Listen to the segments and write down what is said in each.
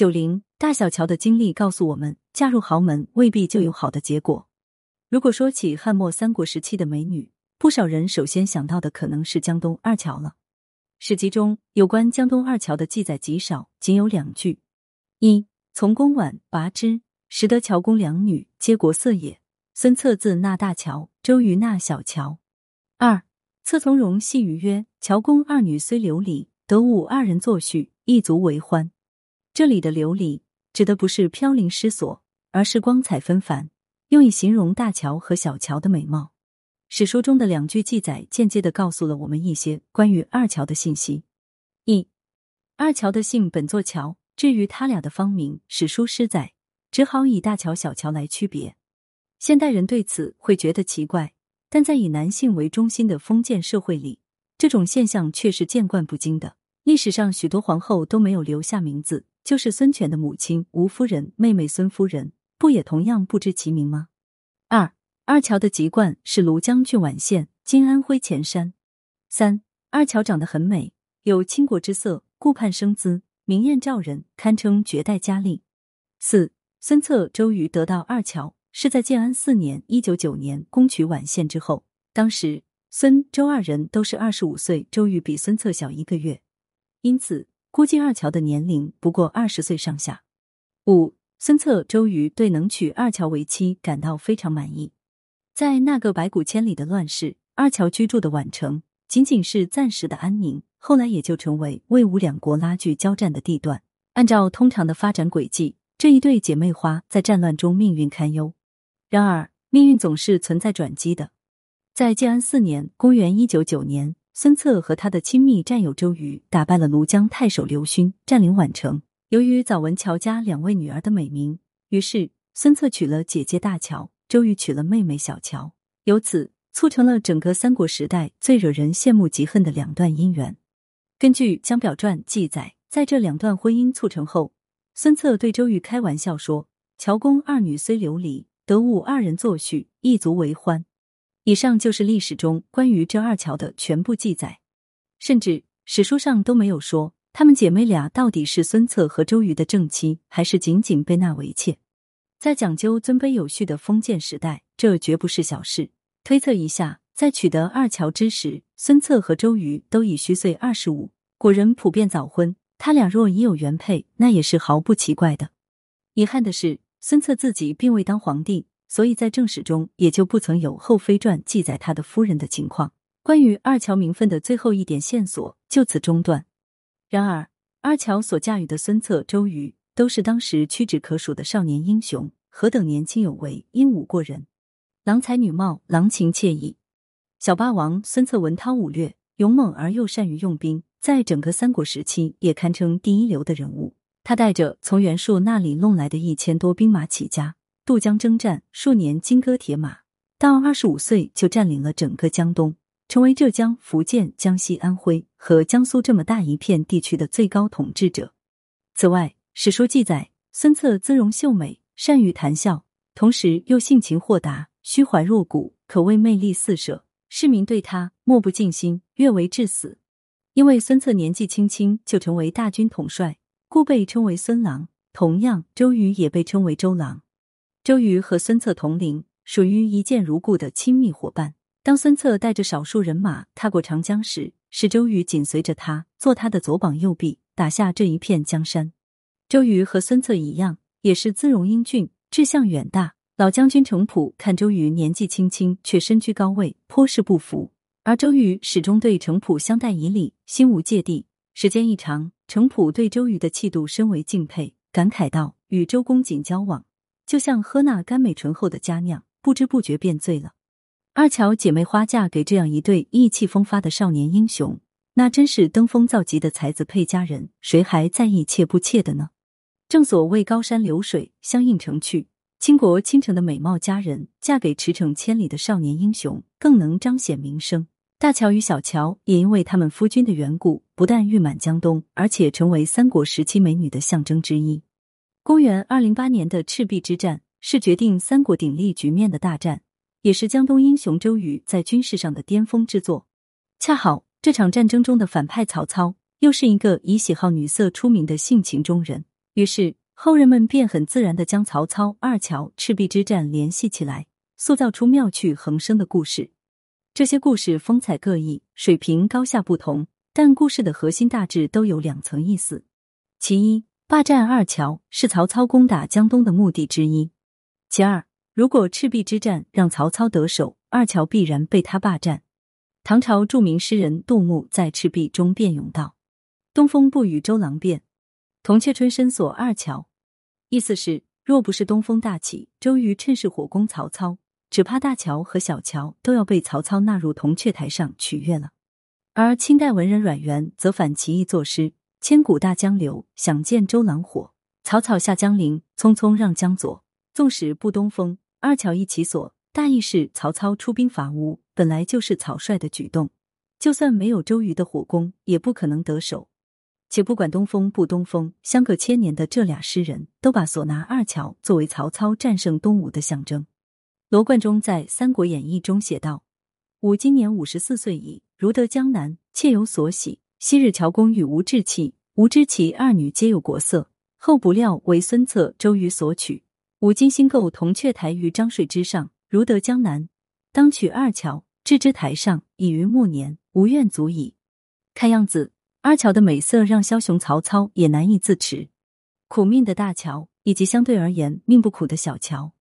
九零大小乔的经历告诉我们，嫁入豪门未必就有好的结果。如果说起汉末三国时期的美女，不少人首先想到的可能是江东二乔了。史籍中有关江东二乔的记载极少，仅有两句：一从公晚拔之，识得乔公两女，皆国色也。孙策自纳大乔，周瑜纳小乔。二策从容细语曰：“乔公二女虽流离，得吾二人作序，亦足为欢。”这里的流离指的不是飘零失所，而是光彩纷繁，用以形容大乔和小乔的美貌。史书中的两句记载，间接的告诉了我们一些关于二乔的信息。一，二乔的姓本作乔，至于他俩的芳名，史书失载，只好以大乔、小乔来区别。现代人对此会觉得奇怪，但在以男性为中心的封建社会里，这种现象却是见惯不惊的。历史上许多皇后都没有留下名字，就是孙权的母亲吴夫人、妹妹孙夫人，不也同样不知其名吗？二。二乔的籍贯是庐江郡宛县，今安徽潜山。三二乔长得很美，有倾国之色，顾盼生姿，明艳照人，堪称绝代佳丽。四孙策、周瑜得到二乔，是在建安四年（一九九年）攻取宛县之后。当时孙周二人都是二十五岁，周瑜比孙策小一个月，因此估计二乔的年龄不过二十岁上下。五孙策、周瑜对能娶二乔为妻感到非常满意。在那个百谷千里的乱世，二乔居住的宛城仅仅是暂时的安宁，后来也就成为魏吴两国拉锯交战的地段。按照通常的发展轨迹，这一对姐妹花在战乱中命运堪忧。然而，命运总是存在转机的。在建安四年（公元一九九年），孙策和他的亲密战友周瑜打败了庐江太守刘勋，占领宛城。由于早闻乔家两位女儿的美名，于是孙策娶了姐姐大乔。周瑜娶了妹妹小乔，由此促成了整个三国时代最惹人羡慕嫉恨的两段姻缘。根据《江表传》记载，在这两段婚姻促成后，孙策对周瑜开玩笑说：“乔公二女虽流离，得吾二人作序，亦足为欢。”以上就是历史中关于这二乔的全部记载，甚至史书上都没有说她们姐妹俩到底是孙策和周瑜的正妻，还是仅仅被纳为妾。在讲究尊卑有序的封建时代，这绝不是小事。推测一下，在取得二乔之时，孙策和周瑜都已虚岁二十五。古人普遍早婚，他俩若已有原配，那也是毫不奇怪的。遗憾的是，孙策自己并未当皇帝，所以在正史中也就不曾有后妃传记载他的夫人的情况。关于二乔名分的最后一点线索就此中断。然而，二乔所驾驭的孙策、周瑜。都是当时屈指可数的少年英雄，何等年轻有为，英武过人，郎才女貌，郎情妾意。小霸王孙策文韬武略，勇猛而又善于用兵，在整个三国时期也堪称第一流的人物。他带着从袁术那里弄来的一千多兵马起家，渡江征战，数年金戈铁马，到二十五岁就占领了整个江东，成为浙江、福建、江西、安徽和江苏这么大一片地区的最高统治者。此外，史书记载，孙策姿容秀美，善于谈笑，同时又性情豁达，虚怀若谷，可谓魅力四射。市民对他莫不尽心，悦为至死。因为孙策年纪轻轻就成为大军统帅，故被称为孙郎。同样，周瑜也被称为周郎。周瑜和孙策同龄，属于一见如故的亲密伙伴。当孙策带着少数人马踏过长江时，是周瑜紧随着他，做他的左膀右臂，打下这一片江山。周瑜和孙策一样，也是姿容英俊、志向远大。老将军程普看周瑜年纪轻轻，却身居高位，颇是不服。而周瑜始终对程普相待以礼，心无芥蒂。时间一长，程普对周瑜的气度深为敬佩，感慨道：“与周公瑾交往，就像喝那甘美醇厚的佳酿，不知不觉便醉了。”二乔姐妹花嫁给这样一对意气风发的少年英雄，那真是登峰造极的才子配佳人，谁还在意妾不妾的呢？正所谓高山流水相映成趣，倾国倾城的美貌佳人嫁给驰骋千里的少年英雄，更能彰显名声。大乔与小乔也因为他们夫君的缘故，不但誉满江东，而且成为三国时期美女的象征之一。公元二零八年的赤壁之战是决定三国鼎立局面的大战，也是江东英雄周瑜在军事上的巅峰之作。恰好这场战争中的反派曹操，又是一个以喜好女色出名的性情中人。于是后人们便很自然的将曹操、二乔、赤壁之战联系起来，塑造出妙趣横生的故事。这些故事风采各异，水平高下不同，但故事的核心大致都有两层意思。其一，霸占二乔是曹操攻打江东的目的之一；其二，如果赤壁之战让曹操得手，二乔必然被他霸占。唐朝著名诗人杜牧在《赤壁》中辩咏道：“东风不与周郎便，铜雀春深锁二乔。”意思是，若不是东风大起，周瑜趁势火攻曹操。只怕大乔和小乔都要被曹操纳入铜雀台上取悦了。而清代文人阮元则反其意作诗：“千古大江流，想见周郎火。草草下江陵，匆匆让江左。纵使不东风，二乔一起锁。”大意是曹操出兵伐吴，本来就是草率的举动，就算没有周瑜的火攻，也不可能得手。且不管东风不东风，相隔千年的这俩诗人都把锁拿二乔作为曹操战胜东吴的象征。罗贯中在《三国演义》中写道：“吾今年五十四岁矣，如得江南，妾有所喜。昔日乔公与吴志气，吾知其二女皆有国色，后不料为孙策、周瑜所娶。吾今新构铜雀台于漳水之上，如得江南，当取二乔置之台上，已于暮年，无怨足矣。看样子，二乔的美色让枭雄曹操也难以自持。苦命的大乔，以及相对而言命不苦的小乔，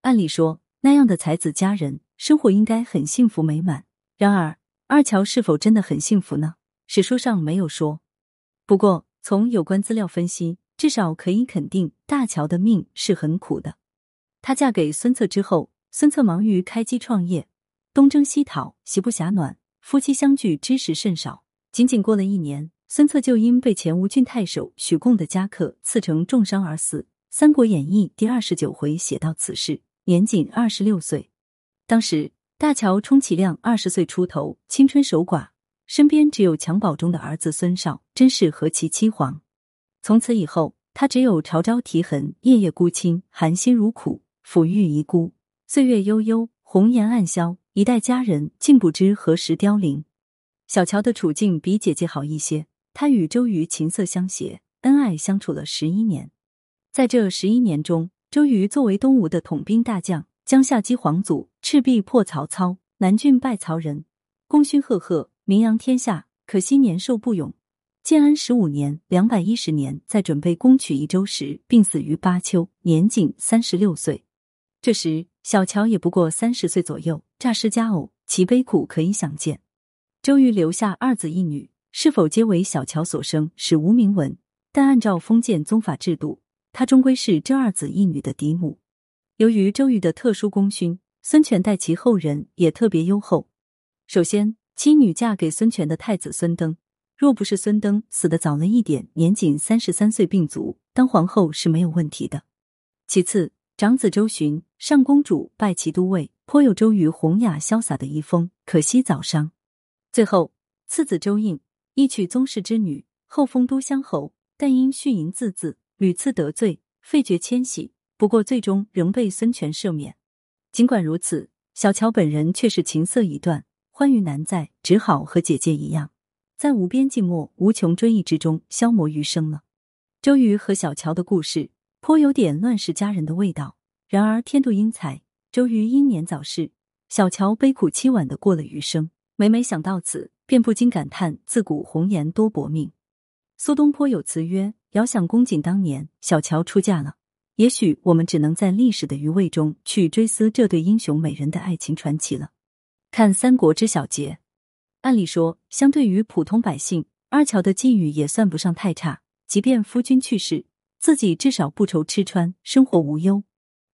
按理说。”那样的才子佳人，生活应该很幸福美满。然而，二乔是否真的很幸福呢？史书上没有说。不过，从有关资料分析，至少可以肯定，大乔的命是很苦的。她嫁给孙策之后，孙策忙于开基创业，东征西讨，席不暇暖，夫妻相聚之时甚少。仅仅过了一年，孙策就因被前吴郡太守许贡的家客刺成重伤而死。《三国演义》第二十九回写到此事。年仅二十六岁，当时大乔充其量二十岁出头，青春守寡，身边只有襁褓中的儿子孙少，真是何其凄惶。从此以后，他只有朝朝啼痕，夜夜孤清，含辛茹苦，抚育遗孤。岁月悠悠，红颜暗消，一代佳人竟不知何时凋零。小乔的处境比姐姐好一些，她与周瑜琴瑟相携，恩爱相处了十一年，在这十一年中。周瑜作为东吴的统兵大将，江夏击黄祖，赤壁破曹操，南郡败曹仁，功勋赫赫，名扬天下。可惜年寿不永，建安十五年（两百一十年）在准备攻取益州时，病死于巴丘，年仅三十六岁。这时小乔也不过三十岁左右，诈尸家偶，其悲苦可以想见。周瑜留下二子一女，是否皆为小乔所生，史无明文。但按照封建宗法制度。他终归是这二子一女的嫡母。由于周瑜的特殊功勋，孙权待其后人也特别优厚。首先，妻女嫁给孙权的太子孙登，若不是孙登死的早了一点，年仅三十三岁病卒，当皇后是没有问题的。其次，长子周循上公主拜其都尉，颇有周瑜弘雅潇洒的遗风，可惜早伤。最后，次子周应亦娶宗室之女，后封都乡侯，但因酗淫自字。屡次得罪，废绝迁徙，不过最终仍被孙权赦免。尽管如此，小乔本人却是情色已断，欢愉难在，只好和姐姐一样，在无边寂寞、无穷追忆之中消磨余生了。周瑜和小乔的故事颇有点乱世佳人的味道。然而天妒英才，周瑜英年早逝，小乔悲苦凄婉的过了余生。每每想到此，便不禁感叹自古红颜多薄命。苏东坡有词曰。遥想公瑾当年，小乔出嫁了。也许我们只能在历史的余味中去追思这对英雄美人的爱情传奇了。看《三国之小结》，按理说，相对于普通百姓，二乔的际遇也算不上太差。即便夫君去世，自己至少不愁吃穿，生活无忧。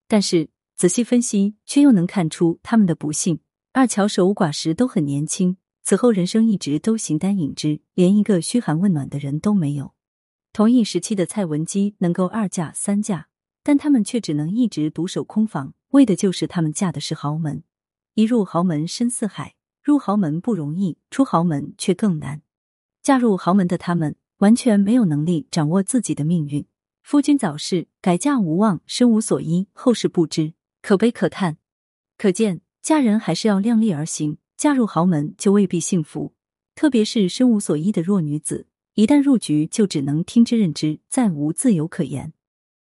但是仔细分析，却又能看出他们的不幸。二乔守寡时都很年轻，此后人生一直都形单影只，连一个嘘寒问暖的人都没有。同一时期的蔡文姬能够二嫁三嫁，但他们却只能一直独守空房，为的就是他们嫁的是豪门。一入豪门深似海，入豪门不容易，出豪门却更难。嫁入豪门的他们完全没有能力掌握自己的命运。夫君早逝，改嫁无望，身无所依，后事不知，可悲可叹。可见嫁人还是要量力而行，嫁入豪门就未必幸福，特别是身无所依的弱女子。一旦入局，就只能听之任之，再无自由可言。